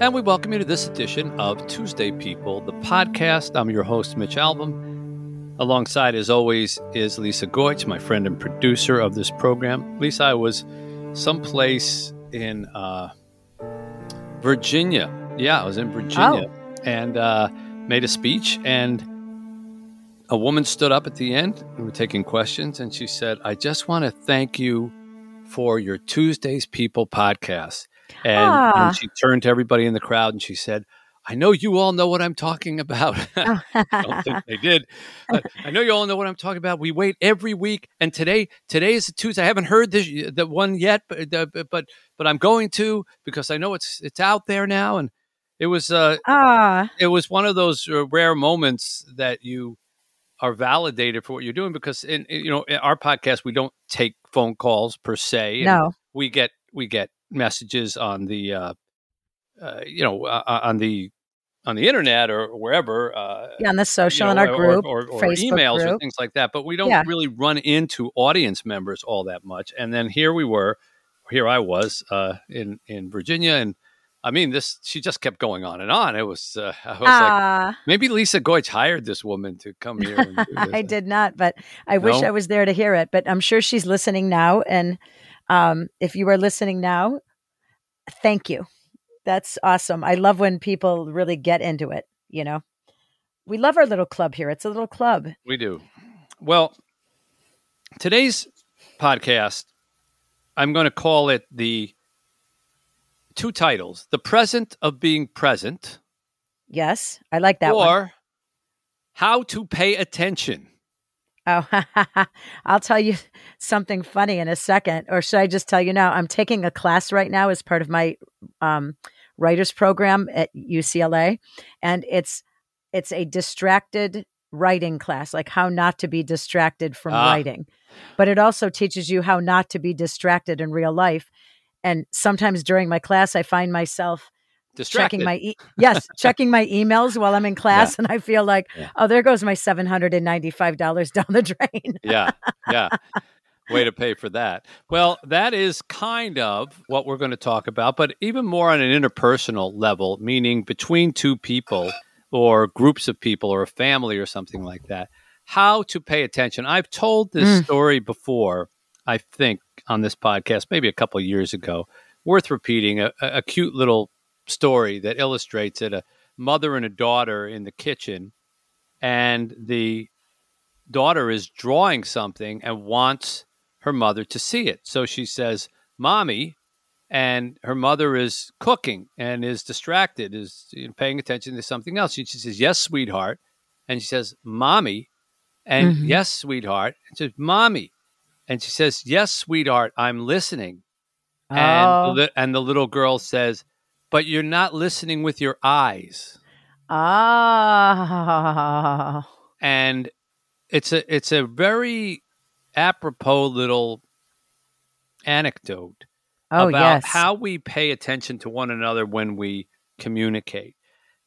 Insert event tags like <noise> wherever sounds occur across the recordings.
And we welcome you to this edition of Tuesday People, the podcast. I'm your host, Mitch Albom. Alongside, as always, is Lisa Goich, my friend and producer of this program. Lisa, I was someplace in uh, Virginia. Yeah, I was in Virginia Oh. and uh, made a speech. And a woman stood up at the end. We were taking questions, and she said, I just want to thank you for your Tuesdays People podcast. And, Ah. and she turned to everybody in the crowd and she said, I know you all know what I'm talking about. <laughs> <laughs> I don't think they did. I know you all know what I'm talking about. We wait every week, and today today is a Tuesday. I haven't heard this the one yet, but but but, but I'm going to because I know it's it's out there now, and it was uh Ah, it was one of those uh, rare moments that you are validated for what you're doing because in in, you know in our podcast we don't take phone calls per se. no. we get we get messages on the uh, uh, you know uh, on the on the internet or wherever uh, Yeah, on the social you in know, our or- group, or, or, Facebook emails or things like that. But we don't Yeah. really run into audience members all that much. And then here we were, here I was uh, in in Virginia, and I mean this. She just kept going on and on. It was uh, <laughs> I was like, Ah, maybe Lisa Goich hired this woman to come here. And do <laughs> this. I did not, but I wish I was there to hear it. But I'm sure she's listening now. And um, if you are listening now, thank you. That's awesome. I love when people really get into it. You know, we love our little club here. It's a little club. We do. Well, today's podcast, I'm going to call it the two titles: "The Present of Being Present" Yes, I like that or one. "How to Pay Attention." Oh, <laughs> I'll tell you something funny in a second. Or should I just tell you now? I'm taking a class right now as part of my um, writers program at UCLA, and it's it's a distracted writing class, like how not to be distracted from Ah. writing. But it also teaches you how not to be distracted in real life. And sometimes during my class, I find myself Distracted. checking my e- yes, <laughs> checking my emails while I'm in class, and I feel like, Yeah. oh, there goes my seven hundred and ninety five dollars down the drain. <laughs> yeah, yeah. Way to pay for that. Well, that is kind of what we're going to talk about, but even more on an interpersonal level, meaning between two people or groups of people or a family or something like that. How to pay attention. I've told this Mm. story before, I think, on this podcast, maybe a couple of years ago. Worth repeating a a cute little story that illustrates it. A mother and a daughter in the kitchen, and the daughter is drawing something and wants her mother to see it. So she says, Mommy, and her mother is cooking and is distracted, is paying attention to something else. She, she says, Yes, sweetheart. And she says, Mommy. And Mhm. yes, sweetheart. And she says, Mommy. And she says, Yes, sweetheart, I'm listening. And, the, Oh. and the little girl says, But you're not listening with your eyes. Ah, and it's a it's a very apropos little anecdote oh about yes. how we pay attention to one another when we communicate.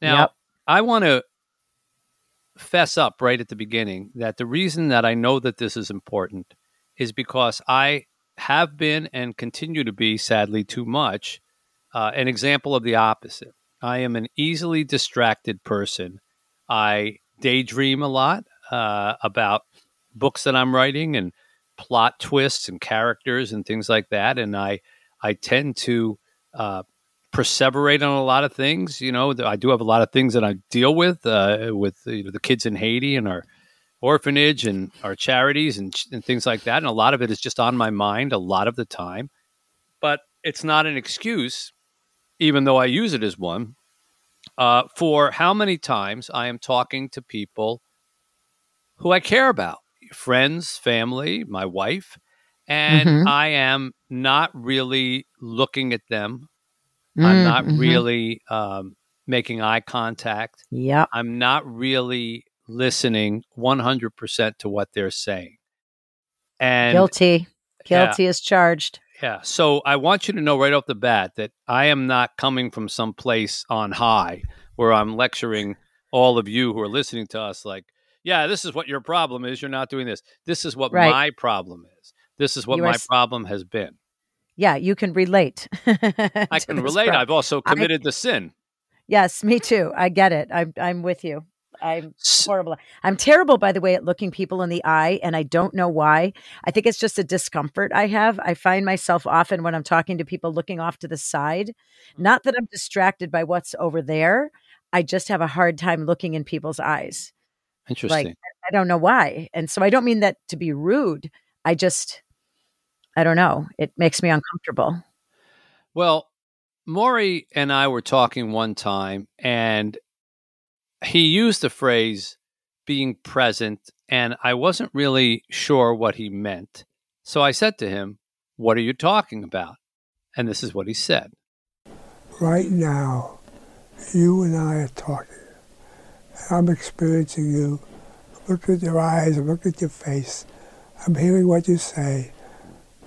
Now, Yep. I want to fess up right at the beginning that the reason that I know that this is important is because I have been and continue to be, sadly, too much, uh, an example of the opposite. I am an easily distracted person. I daydream a lot uh, about books that I'm writing and plot twists and characters and things like that. And I, I tend to uh, perseverate on a lot of things. You know, I do have a lot of things that I deal with uh, with you know, the kids in Haiti and our orphanage and our charities and, and things like that. And a lot of it is just on my mind a lot of the time. But it's not an excuse, even though I use it as one, uh, for how many times I am talking to people who I care about friends, family, my wife. And Mhm. I am not really looking at them. Mm, I'm not mhm. really um, making eye contact. Yep. I'm not really listening 100% to what they're saying. And Guilty. Yeah. Guilty is charged. Yeah, so I want you to know right off the bat that I am not coming from some place on high where I'm lecturing all of you who are listening to us like, yeah, this is what your problem is. You're not doing this. This is what Right. my problem is. This is what are my problem has been. Yeah, you can relate. <laughs> I can relate. I've also I- committed the sin. Yes, me too. I get it. I'm I'm with you. I'm horrible. I'm terrible, by the way, at looking people in the eye, and I don't know why. I think it's just a discomfort I have. I find myself often when I'm talking to people looking off to the side. Mm. Not that I'm distracted by what's over there. I just have a hard time looking in people's eyes. Interesting. I don't know why. And so I don't mean that to be rude. I just, I don't know. It makes me uncomfortable. Well, Morrie and I were talking one time, and he used the phrase being present, and I wasn't really sure what he meant. So I said to him, What are you talking about? And this is what he said. Right now, you and I are talking. I'm experiencing you. Look at your eyes, look at your face. I'm hearing what you say.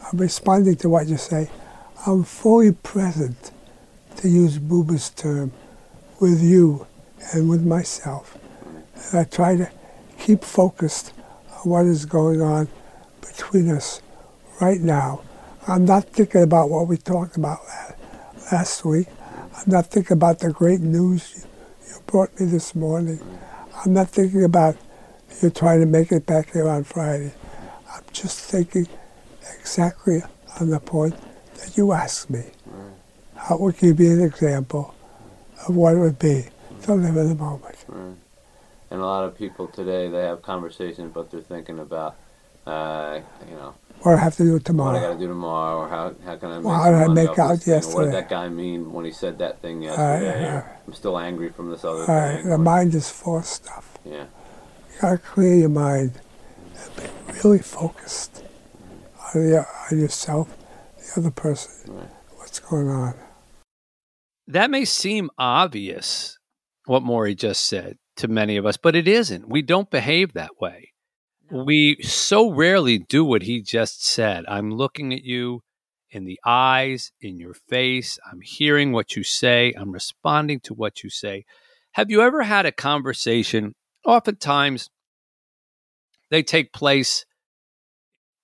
I'm responding to what you say. I'm fully present, to use Buber's term, with you and with myself. And I try to keep focused on what is going on between us right now. I'm not thinking about what we talked about last, week. I'm not thinking about the great news you, brought me this morning. I'm not thinking about you trying to make it back here on Friday. I'm just thinking exactly on the point that you asked me. Will give you an example of what it would be to live in the moment. Right. And a lot of people today, they have conversations, but they're thinking about, uh, you know, What I have to do what I got tomorrow. to do tomorrow, or how, how can I make Well, how did I make out this thing, or What did that guy mean when he said that thing yesterday? or right. I'm still angry from this other All right, thing. the or- mind is full of stuff. yeah. You gotta clear your mind and be really focused on, the, on yourself, the other person, Right. what's going on. That may seem obvious, what Morrie just said to many of us, but it isn't. We don't behave that way. We so rarely do what he just said. I'm looking at you in the eyes, in your face. I'm hearing what you say. I'm responding to what you say. Have you ever had a conversation? Oftentimes, they take place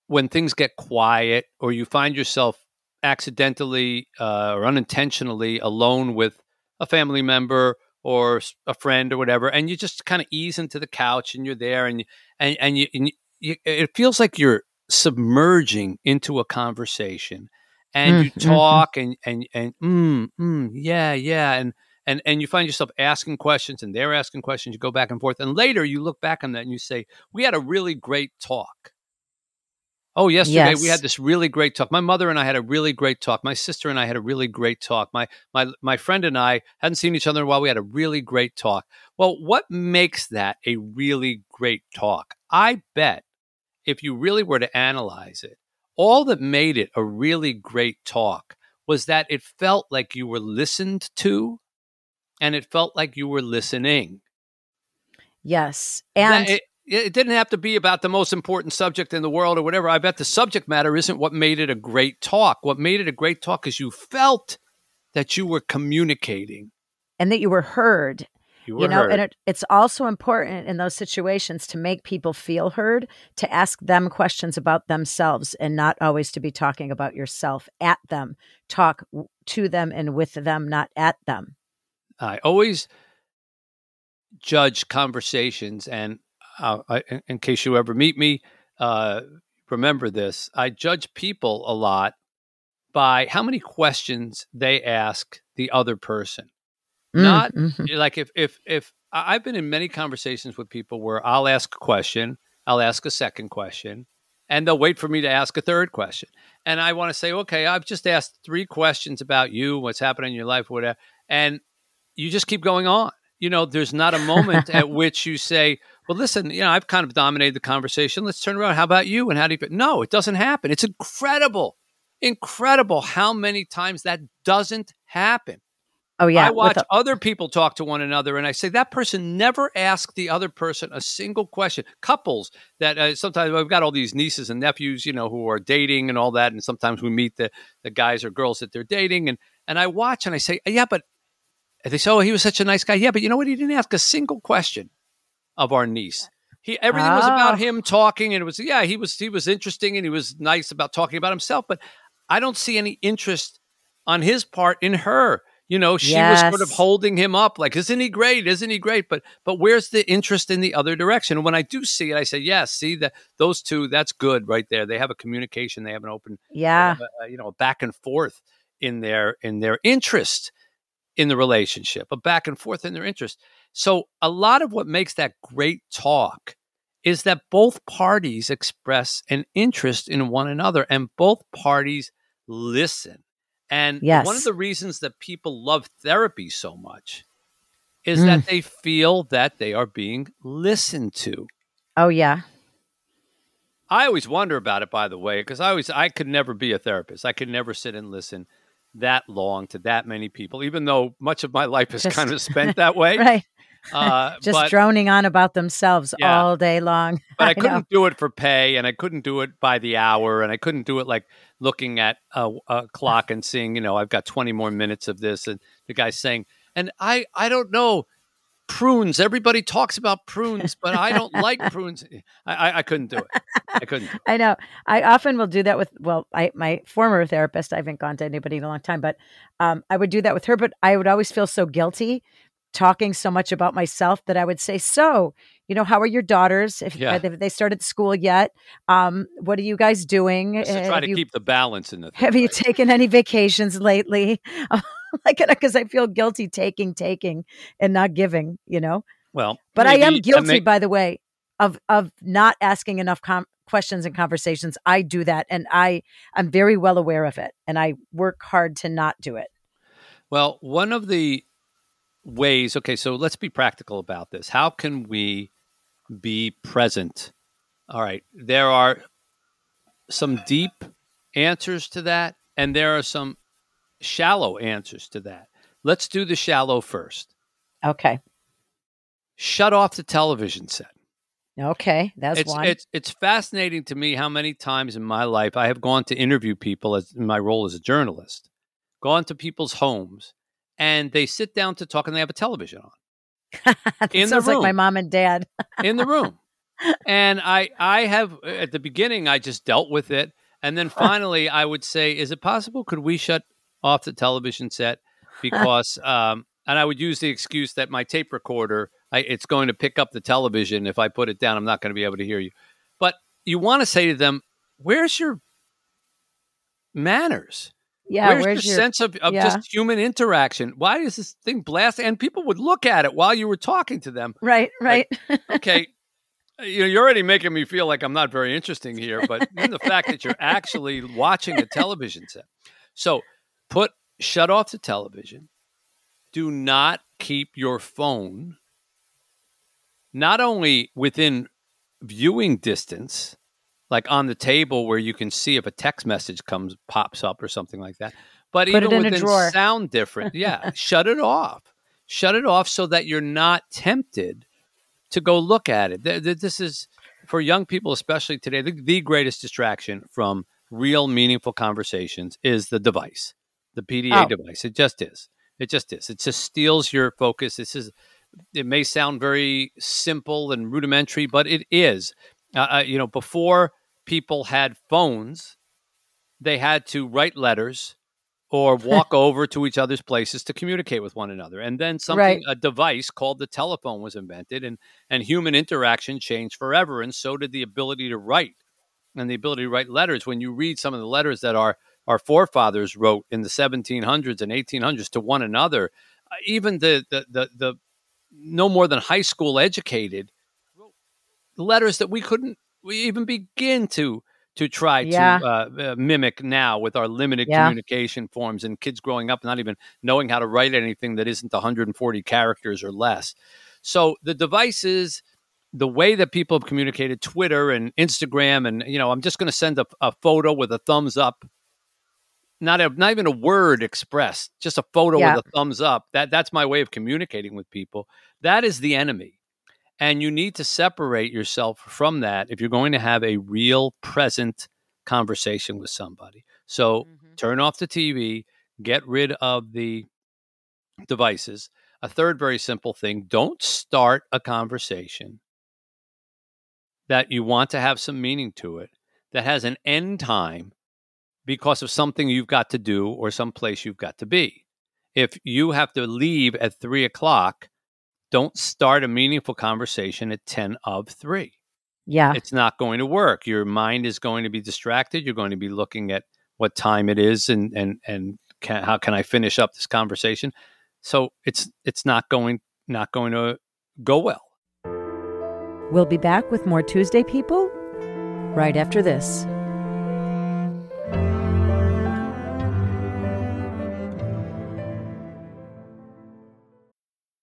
when things get quiet or you find yourself accidentally uh, or unintentionally alone with a family member or a friend or whatever, and you just kind of ease into the couch and you're there, and you, and and you, and you it feels like you're submerging into a conversation, and you Mm, mhm. talk and and and mm, mm, yeah yeah and. And, and you find yourself asking questions and they're asking questions you go back and forth and later you look back on that and you say we had a really great talk Oh, yesterday we had this really great talk. My mother and I had a really great talk. My sister and I had a really great talk. My my my friend and I hadn't seen each other in a while. We had a really great talk. Well, what makes that a really great talk? I bet if you really were to analyze it, all that made it a really great talk was that it felt like you were listened to and it felt like you were listening. Yes. And it, it didn't have to be about the most important subject in the world or whatever. I bet the subject matter isn't what made it a great talk. What made it a great talk is you felt that you were communicating. and that you were heard. You were you know, heard. and it, it's also important in those situations to make people feel heard, to ask them questions about themselves and not always to be talking about yourself at them. Talk to them and with them, not at them. I always judge conversations, and I, in- in case you ever meet me, uh, remember this: I judge people a lot by how many questions they ask the other person. Mm, Not mhm. like if if if I've been in many conversations with people where I'll ask a question, I'll ask a second question, and they'll wait for me to ask a third question. And I want to say, okay, I've just asked three questions about you, what's happening in your life, whatever, and you just keep going on. You know, there's not a moment <laughs> at which you say, well, listen, you know, I've kind of dominated the conversation. Let's turn around. How about you? And how do you? No, it doesn't happen. It's incredible, incredible how many times that doesn't happen. Oh yeah. I watch a- other people talk to one another, and I say that person never asked the other person a single question. Couples that uh, sometimes we've got all these nieces and nephews, you know, who are dating and all that, and sometimes we meet the the guys or girls that they're dating, and and I watch and I say, yeah, but and they say, oh, he was such a nice guy. Yeah, but you know what? He didn't ask a single question of our niece. He everything was about ah. him talking, and it was yeah, he was he was interesting and he was nice about talking about himself, but I don't see any interest on his part in her. You know, she was sort of holding him up, like, "Isn't he great? Isn't he great?" But but where's the interest in the other direction? And when I do see it, I say, "Yes, see that those two, that's good right there. They have a communication, they have an open, uh, yeah. a- a, you know, back and forth in their in their interest in the relationship, a back and forth in their interest. So a lot of what makes that great talk is that both parties express an interest in one another and both parties listen. And one of the reasons that people love therapy so much is Mm. that they feel that they are being listened to. Oh yeah. I always wonder about it, by the way, because I always I could never be a therapist. I could never sit and listen that long to that many people, even though much of my life is Just- kind of spent that <laughs> way. Right. Uh, <laughs> Just but, droning on about themselves Yeah. all day long. <laughs> but I know. couldn't do it for pay, and I couldn't do it by the hour, and I couldn't do it like looking at a, a clock and seeing, you know, I've got twenty more minutes of this, and the guy's saying, and I I don't know prunes. Everybody talks about prunes, but I don't like <laughs> prunes. I, I I couldn't do it. I couldn't. I know. I often will do that with well, I my former therapist. I haven't gone to anybody in a long time, but um, I would do that with her. But I would always feel so guilty talking so much about myself that I would say, "So, you know, how are your daughters? If Yeah. have they started school yet? Um, what are you guys doing? Just to Uh, try have to you, keep the balance in the. Thing, have you taken any vacations lately? <laughs> <laughs> like, it because I feel guilty taking, taking, and not giving. You know." well, But I am maybe- guilty, make- by the way, of of not asking enough com- questions and conversations. I do that, and I I'm very well aware of it, and I work hard to not do it. Well, one of the ways, okay, so let's be practical about this. How can we be present? All right, there are some deep answers to that, and there are some shallow answers to that. Let's do the shallow first. Okay, Shut off the television set. okay, that's it's one. it's it's fascinating to me how many times in my life I have gone to interview people as in my role as a journalist, gone to people's homes, and they sit down to talk and they have a television on. <laughs> In the room, like my mom and dad. in the room. <laughs> and I I have at the beginning I just dealt with it and then <laughs> finally I would say is it possible could we shut off the television set <laughs> because um and I would use the excuse that my tape recorder I, it's going to pick up the television if I put it down I'm not going to be able to hear you. But you want to say to them where's your manners? Yeah, where's, where's, your, your sense of, of yeah. just human interaction? Why is this thing blast? And people would look at it while you were talking to them right, right? <laughs> okay, you know, you're already making me feel like I'm not very interesting here, but the fact that you're actually watching a television set. So put shut off the television. Do not keep your phone not only within viewing distance, like on the table where you can see if a text message comes pops up or something like that, but Put even it in a within sound different. <laughs> Yeah, shut it off. Shut it off so that you're not tempted to go look at it. Th- th- This is for young people, especially today, the greatest distraction from real meaningful conversations is the device, the PDA Oh. device. It just is. It just is. It just steals your focus. This is. It may sound very simple and rudimentary, but it is. Uh, uh, you know, before people had phones, they had to write letters or <laughs> walk over to each other's places to communicate with one another. And then something, Right. a device called the telephone was invented, and and human interaction changed forever, and so did the ability to write and the ability to write letters. When you read some of the letters that our our forefathers wrote in the 1700s and 1800s to one another, uh, even the the the, the no more than high school educated wrote letters that we couldn't we even begin to to try Yeah. to uh, uh, mimic now with our limited Yeah. communication forms and kids growing up not even knowing how to write anything that isn't 140 characters or less. So the devices the way that people have communicated Twitter and Instagram and you know I'm just going to send a, a photo with a thumbs up not a, not even a word expressed just a photo Yeah. with a thumbs up that that's my way of communicating with people that is the enemy and you need to separate yourself from that if you're going to have a real present conversation with somebody so Mm-hmm. turn off the TV, get rid of the devices. A third very simple thing don't start a conversation that you want to have some meaning to it that has an end time because of something you've got to do or some place you've got to be. If you have to leave at three o'clock, don't start a meaningful conversation at 10 of three Yeah. it's not going to work. Your mind is going to be distracted. You're going to be looking at what time it is and and and can, how can I finish up this conversation. So it's it's not going not going to go well. We'll be back with more Tuesday People right after this.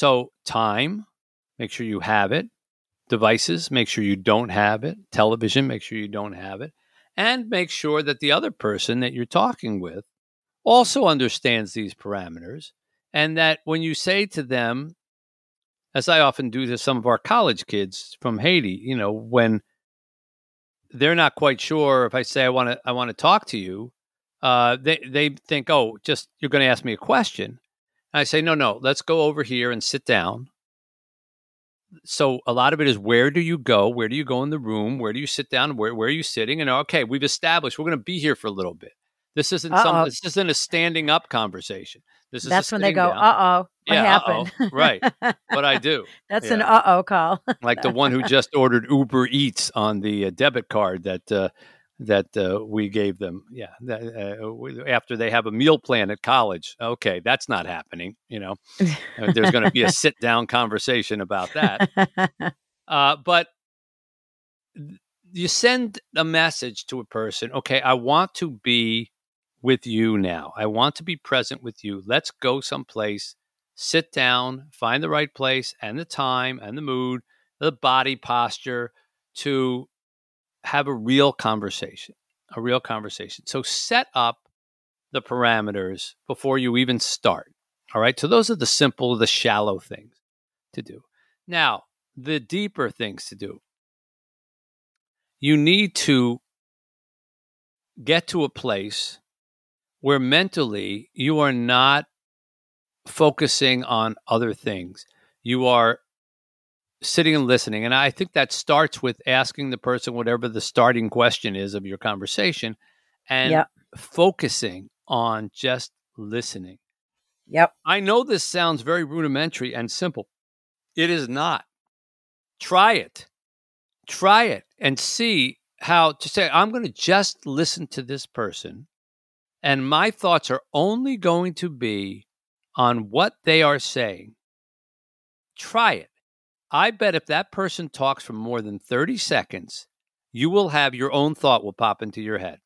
So time, make sure you have it. Devices, make sure you don't have it. Television, make sure you don't have it. And make sure that the other person that you're talking with also understands these parameters. And that when you say to them, as I often do to some of our college kids from Haiti, you know, when they're not quite sure if I say I want to I want to talk to you, uh, they they think, oh, just you're going to ask me a question. I say, no, no, let's go over here and sit down. So a lot of it is where do you go? Where do you go in the room? Where do you sit down? Where where are you sitting? And okay, we've established we're going to be here for a little bit. This isn't some. Uh-oh. This isn't a standing up conversation. This is That's when they go, uh oh, what Yeah, happened? uh-oh. Right. What I do, <laughs> That's an uh oh call. like the <laughs> one who just ordered Uber Eats on the uh, debit card that uh, that uh, we gave them. Yeah, that, uh, we- after they have a meal plan at college. Okay, that's not happening. You know, Uh, there's going to be a <laughs> sit down conversation about that. Uh, but you send a message to a person. Okay, I want to be with you now. I want to be present with you. Let's go someplace. Sit down, find the right place and the time and the mood, the body posture to have a real conversation. A real conversation. So set up the parameters before you even start. All right. So those are the simple, the shallow things to do. Now, the deeper things to do. You need to get to a place where mentally you are not focusing on other things. You are sitting and listening. And I think that starts with asking the person whatever the starting question is of your conversation and Yep. focusing on just listening. yep. I know this sounds very rudimentary and simple. It is not. Try it. Try it and see how to say, I'm going to just listen to this person, and my thoughts are only going to be on what they are saying. Try it. I bet if that person talks for more than 30 seconds, you will have your own thought will pop into your head.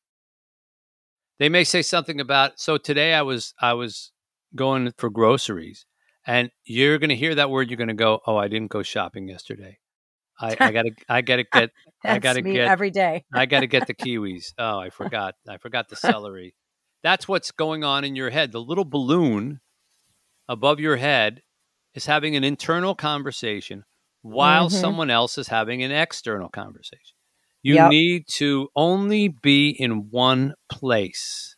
They may say something about, so today I was I was going for groceries and you're going to hear that word you're going to go oh i didn't go shopping yesterday I, I gotta <laughs> I gotta get I gotta get every day. I gotta get the <laughs> kiwis. Oh, I forgot. I forgot the <laughs> celery. That's what's going on in your head. The little balloon above your head is having an internal conversation while Mhm. someone else is having an external conversation. You Yep. need to only be in one place.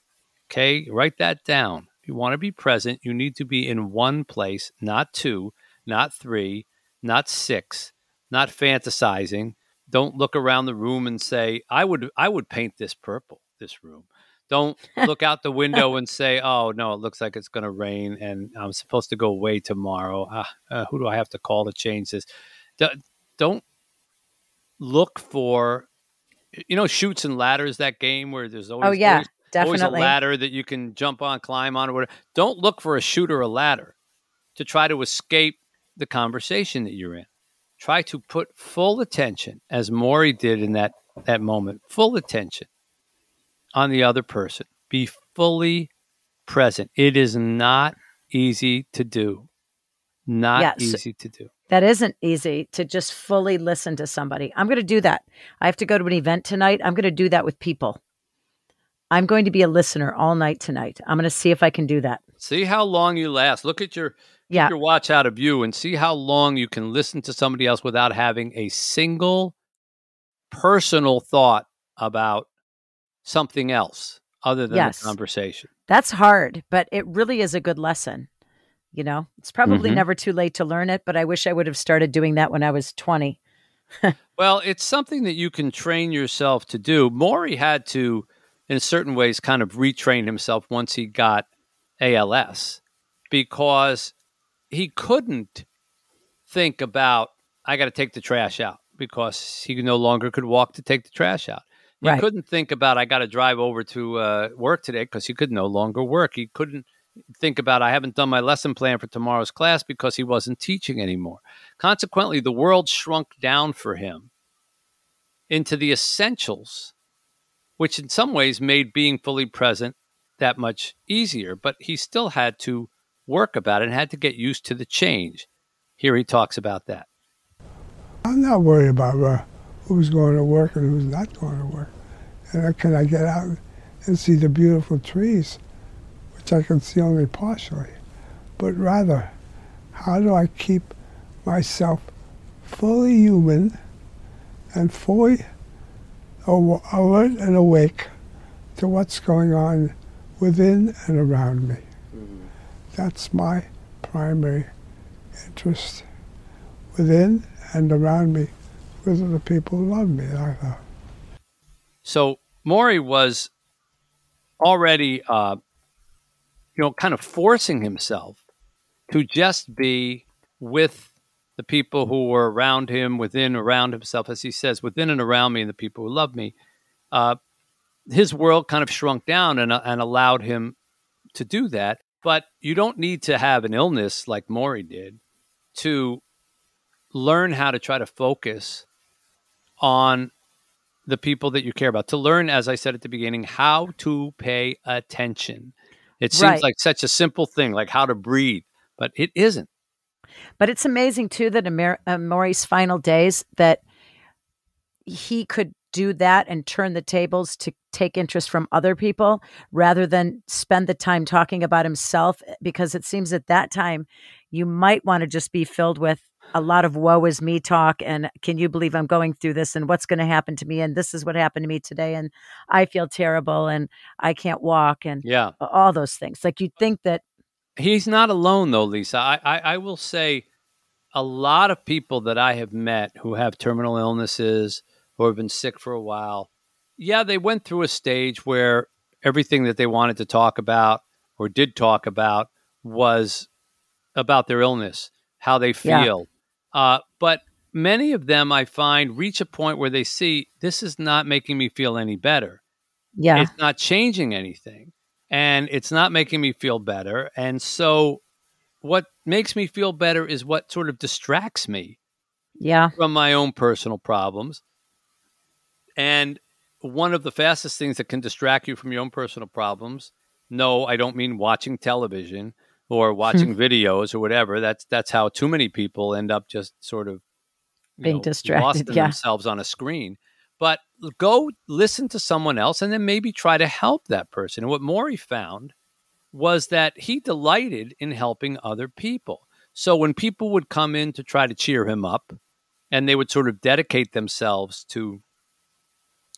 Okay, write that down. If you want to be present, you need to be in one place, not two, not three, not six, not fantasizing. Don't look around the room and say, "I would I would paint this purple, this room." Don't look out the window <laughs> and say, "Oh no, it looks like it's going to rain and I'm supposed to go away tomorrow. Ah, uh, who do I have to call to change this?" Do- Don't look for you know Chutes and Ladders that game where there's oh, always Oh yeah, always, always a ladder that you can jump on, climb on, or whatever. Don't look for a shoot or a ladder to try to escape the conversation that you're in. Try to put full attention, as Morrie did in that that moment, full attention on the other person. Be fully present. It is not easy to do. Not easy to do. That isn't easy to just fully listen to somebody. I'm going to do that. I have to go to an event tonight. I'm going to do that with people. I'm going to be a listener all night tonight. I'm going to see if I can do that. See how long you last. Look at your Yeah. your watch out of you and see how long you can listen to somebody else without having a single personal thought about something else other than Yes. the conversation. That's hard, but it really is a good lesson. You know, it's probably Mhm. never too late to learn it, but I wish I would have started doing that when I was 20. <laughs> Well, it's something that you can train yourself to do. Morrie had to, in certain ways, kind of retrain himself once he got ALS because he couldn't think about, I got to take the trash out because he no longer could walk to take the trash out. He Right. couldn't think about, I got to drive over to uh, work today because he could no longer work. He couldn't think about, I haven't done my lesson plan for tomorrow's class because he wasn't teaching anymore. Consequently, the world shrunk down for him into the essentials, which in some ways made being fully present that much easier. But he still had to work about it and had to get used to the change. Here he talks about that. I'm not worried about uh, who's going to work and who's not going to work. And can I get out and see the beautiful trees, which I can see only partially, but rather, how do I keep myself fully human and fully alert and awake to what's going on within and around me? That's my primary interest within and around me with the people who love me. I love. So Morrie was already, uh, you know, kind of forcing himself to just be with the people who were around him, within, around himself, as he says, within and around me, and the people who love me. Uh, his world kind of shrunk down and, uh, and allowed him to do that. But you don't need to have an illness like Morrie did to learn how to try to focus on the people that you care about to learn as i said at the beginning how to pay attention it seems Right. like such a simple thing like how to breathe but it isn't But it's amazing too that uh, Morrie's final days that he could do that and turn the tables to take interest from other people rather than spend the time talking about himself because it seems at that time you might want to just be filled with a lot of woe is me talk and can you believe I'm going through this and what's going to happen to me and this is what happened to me today and I feel terrible and I can't walk and yeah. all those things. Like you'd think that he's not alone though lisa. I, I i will say a lot of people that i have met who have terminal illnesses or have been sick for a while yeah they went through a stage where everything that they wanted to talk about or did talk about was about their illness how they Yeah. Uh, but many of them i find reach a point where they see this is not making me feel any better. Yeah. It's not changing anything and it's not making me feel better and so what makes me feel better is what sort of distracts me yeah. from my own personal problems and one of the fastest things that can distract you from your own personal problems no i don't mean watching television or hmm. watching videos or whatever that's that's how too many people end up just sort of Being know, distracted, yeah. themselves on a screen. But go listen to someone else and then maybe try to help that person. And what Morrie found was that he delighted in helping other people. So when people would come in to try to cheer him up, and they would sort of dedicate themselves to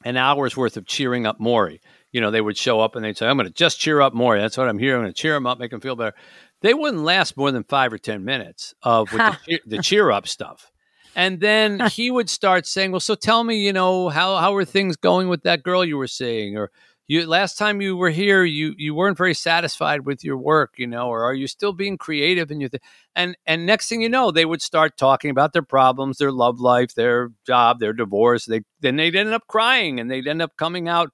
an hour's worth of cheering up Morrie. You know, they would show up and they'd say, I'm going to just cheer up Morrie. That's what I'm here. I'm going to cheer him up, make him feel better. They wouldn't last more than five or 10 minutes of with the, <laughs> cheer, the cheer up stuff. And then <laughs> he would start saying, Well, so tell me, you know, how, how are things going with that girl you were seeing? Or you last time you were here, you you weren't very satisfied with your work, you know, or are you still being creative in your th-? and and next thing you know, they would start talking about their problems, their love life, their job, their divorce. They then they'd end up crying and they'd end up coming out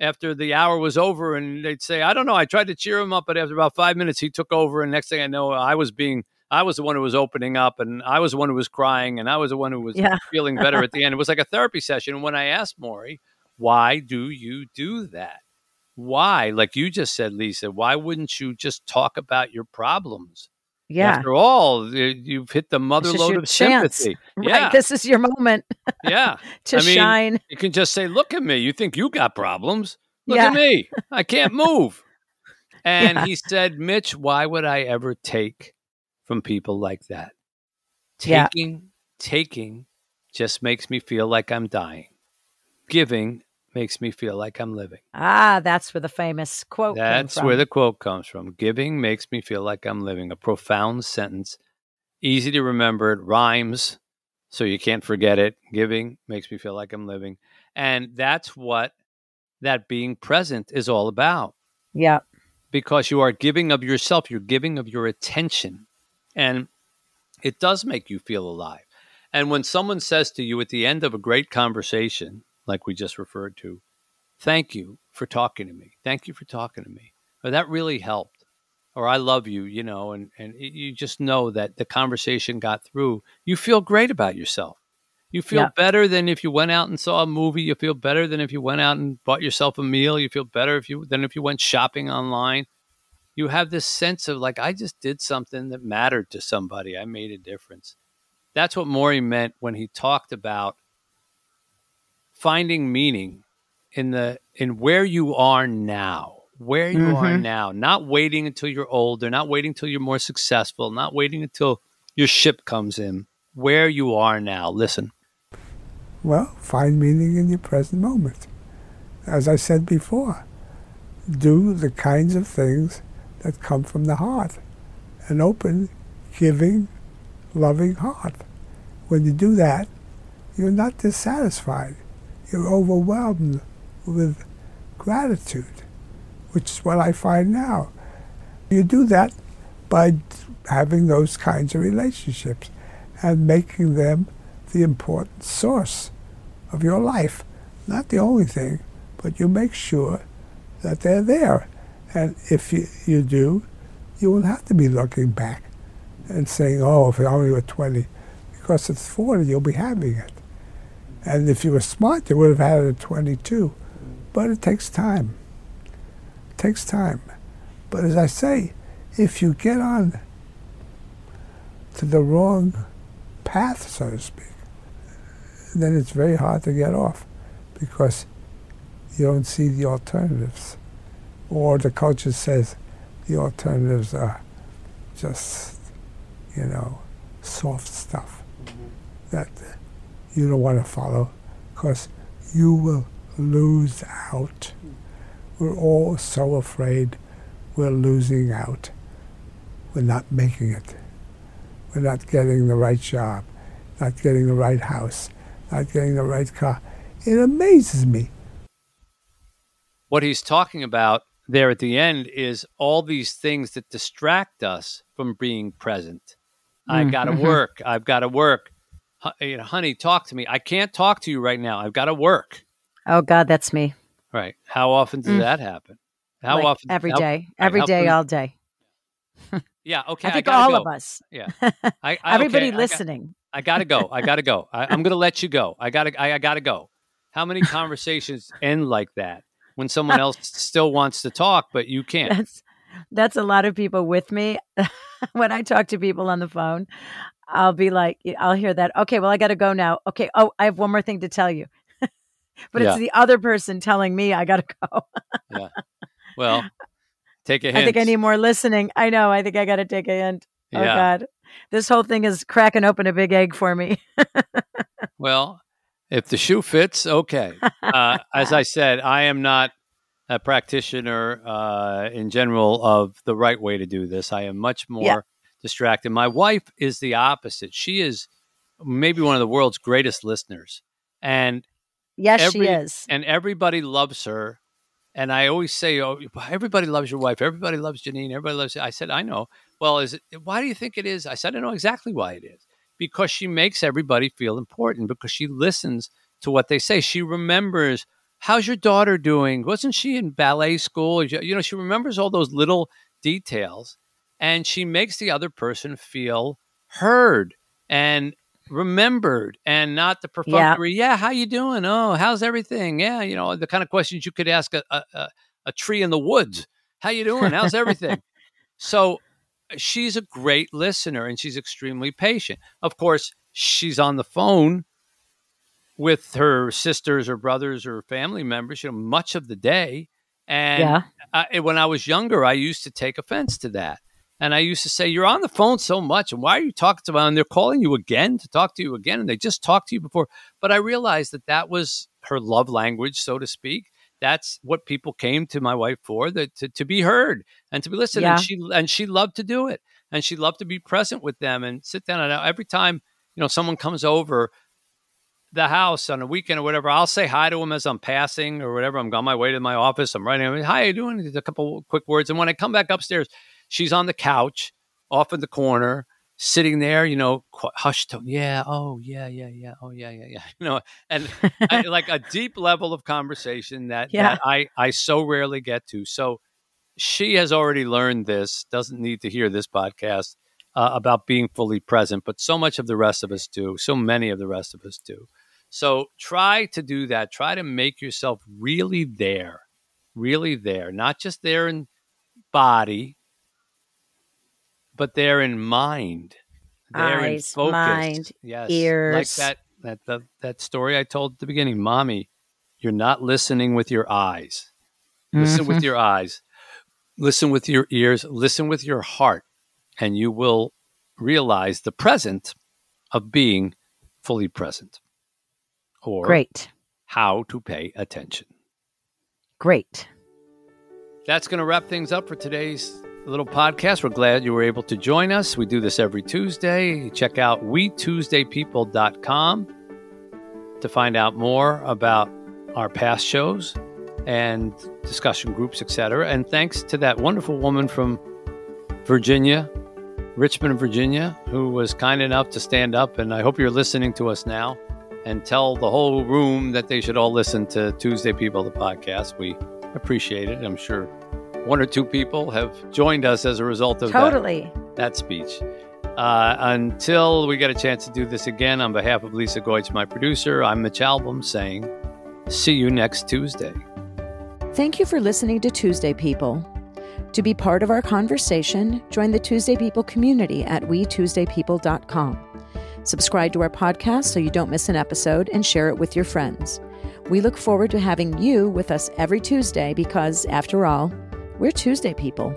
after the hour was over and they'd say, I don't know, I tried to cheer him up, but after about five minutes he took over and next thing I know, I was being I was the one who was opening up and I was the one who was crying and I was the one who was Yeah. <laughs> feeling better at the end. It was like a therapy session. And when I asked Morrie, why do you do that? Why? Like you just said, Lisa, why wouldn't you just talk about your problems? Yeah. After all, you've hit the mother lode of chance. sympathy. <laughs> Right. Yeah. This is your moment <laughs> yeah. to I mean, shine. You can just say, look at me. You think you got problems? Look Yeah. at me. I can't move. <laughs> And Yeah. he said, Mitch, why would I ever take from people like that? Yeah. Taking, taking just makes me feel like I'm dying. Giving makes me feel like I'm living. Ah, that's where the famous quote That's where the quote comes from. Giving makes me feel like I'm living. A profound sentence, easy to remember. It rhymes, so you can't forget it. Giving makes me feel like I'm living. And that's what that being present is all about yeah. because you are giving of yourself, you're giving of your attention. And it does make you feel alive. And when someone says to you at the end of a great conversation, like we just referred to, thank you for talking to me. Thank you for talking to me. Or that really helped. Or I love you, you know, and, and it- you just know that the conversation got through. You feel great about yourself. You feel Yeah. better than if you went out and saw a movie. You feel better than if you went out and bought yourself a meal. You feel better if you than if you went shopping online. You have this sense of like I just did something that mattered to somebody. I made a difference. That's what Morrie meant when he talked about finding meaning in the in where you are now. Where you are Mhm. now, not waiting until you're older, not waiting until you're more successful, not waiting until your ship comes in. Where you are now. Listen. Well, find meaning in your present moment. As I said before, do the kinds of things that come from the heart an open, giving, loving heart. When you do that, you're not dissatisfied. You're overwhelmed with gratitude, which is what I find now. You do that by having those kinds of relationships and making them the important source of your life. Not the only thing, but you make sure that they're there. And if you, you do, you won't have to be looking back and saying, oh, if I only were 20. Because at 40, you'll be having it. And if you were smart, you would have had it at 22. But it takes time. It takes time. But as I say, if you get on to the wrong path, so to speak, then it's very hard to get off because you don't see the alternatives. Or the culture says the alternatives are just, you know, soft stuff mm-hmm. that you don't want to follow because you will lose out. We're all so afraid we're losing out. We're not making it. We're not getting the right job, not getting the right house, not getting the right car. It amazes me. What he's talking about there at the end is all these things that distract us from being present. I've got to work. I've got to work. You know, honey, talk to me. I can't talk to you right now. I've got to work. Oh God, that's me. Right. How often does Mm. that happen? How Like, often? Every how- day, every day, all day. <laughs> Yeah. Okay. I think gotta all go. of us. Yeah. <laughs> I, I, Everybody okay, I listening. I gotta go. I gotta go. I, I'm gonna let you go. I gotta. I, I gotta go. How many <laughs> conversations end like that when someone else still wants to talk, but you can't? That's that's a lot of people with me. when I talk to people on the phone, I'll be like, I'll hear that. Okay, well, I got to go now. Okay. Oh, I have one more thing to tell you. <laughs> but Yeah. it's the other person telling me I got to go. Yeah. Well, take a hint. I think I need more listening. I know. I think I got to take a hint. Oh, Yeah. God. This whole thing is cracking open a big egg for me. <laughs> Well, if the shoe fits, okay. Uh, as I said, I am not a practitioner uh, in general of the right way to do this. I am much more Yeah. Distracted. My wife is the opposite. She is maybe one of the world's greatest listeners, and yes, Every- she is. and everybody loves her. And I always say, "Oh, everybody loves your wife. Everybody loves Janine. Everybody loves." I said, "I know." Well, is it? Why do you think it is? I said, "I know exactly why it is. Because she makes everybody feel important. Because she listens to what they say. She remembers." How's your daughter doing? Wasn't she in ballet school? You know, she remembers all those little details and she makes the other person feel heard and remembered and not the perfunctory yeah, how you doing? Oh how's everything? Yeah you know the kind of questions you could ask a, a, a, a tree in the woods. How you doing? How's everything? So she's a great listener and she's extremely patient. Of course she's on the phone with her sisters or brothers or family members you know much of the day. And yeah. I, when I was younger, I used to take offense to that. And I used to say, You're on the phone so much. And why are you talking to them? And they're calling you again to talk to you again. And they just talked to you before. But I realized that that was her love language, so to speak. That's what people came to my wife for, that to, to be heard and to be listened. Yeah. And she and she loved to do it. And she loved to be present with them and sit down. And every time, you know, someone comes over the house on a weekend or whatever, I'll say hi to them as I'm passing or whatever. I'm on my way to my office. I'm writing, hi, how you doing? Just A couple quick words. And when I come back upstairs, she's on the couch off in the corner, sitting there, you know, hushed tone. Yeah. Oh, yeah, yeah, yeah. Oh, yeah, yeah, yeah. <laughs> You know, and I, <laughs> like a deep level of conversation that, Yeah. that I, I so rarely get to. So she has already learned this, doesn't need to hear this podcast uh, about being fully present, but so much of the rest of us do. So many of the rest of us do. So try to do that. Try to make yourself really there, really there, not just there in body, but they're in mind, there in Eyes, focus. mind, yes, ears. like that that the, that story I told at the beginning, mommy. You're not listening with your eyes. Listen with mm-hmm. your eyes. Listen with your ears. Listen with your heart, and you will realize the present of being fully present or Great. how to pay attention. Great. That's going to wrap things up for today's little podcast. We're glad you were able to join us. We do this every Tuesday. Check out we-tuesdaypeople.com to find out more about our past shows and discussion groups, etc. And thanks to that wonderful woman from Virginia, Richmond, Virginia, who was kind enough to stand up. And I hope you're listening to us now and tell the whole room that they should all listen to Tuesday People, the podcast. We appreciate it. I'm sure one or two people have joined us as a result of that Totally. that speech. Uh, until we get a chance to do this again, on behalf of Lisa Goich, my producer, I'm Mitch Albom saying, see you next Tuesday. Thank you for listening to Tuesday People. To be part of our conversation, join the Tuesday People community at wetuesdaypeople.com. Subscribe to our podcast so you don't miss an episode and share it with your friends. We look forward to having you with us every Tuesday because, after all, we're Tuesday people.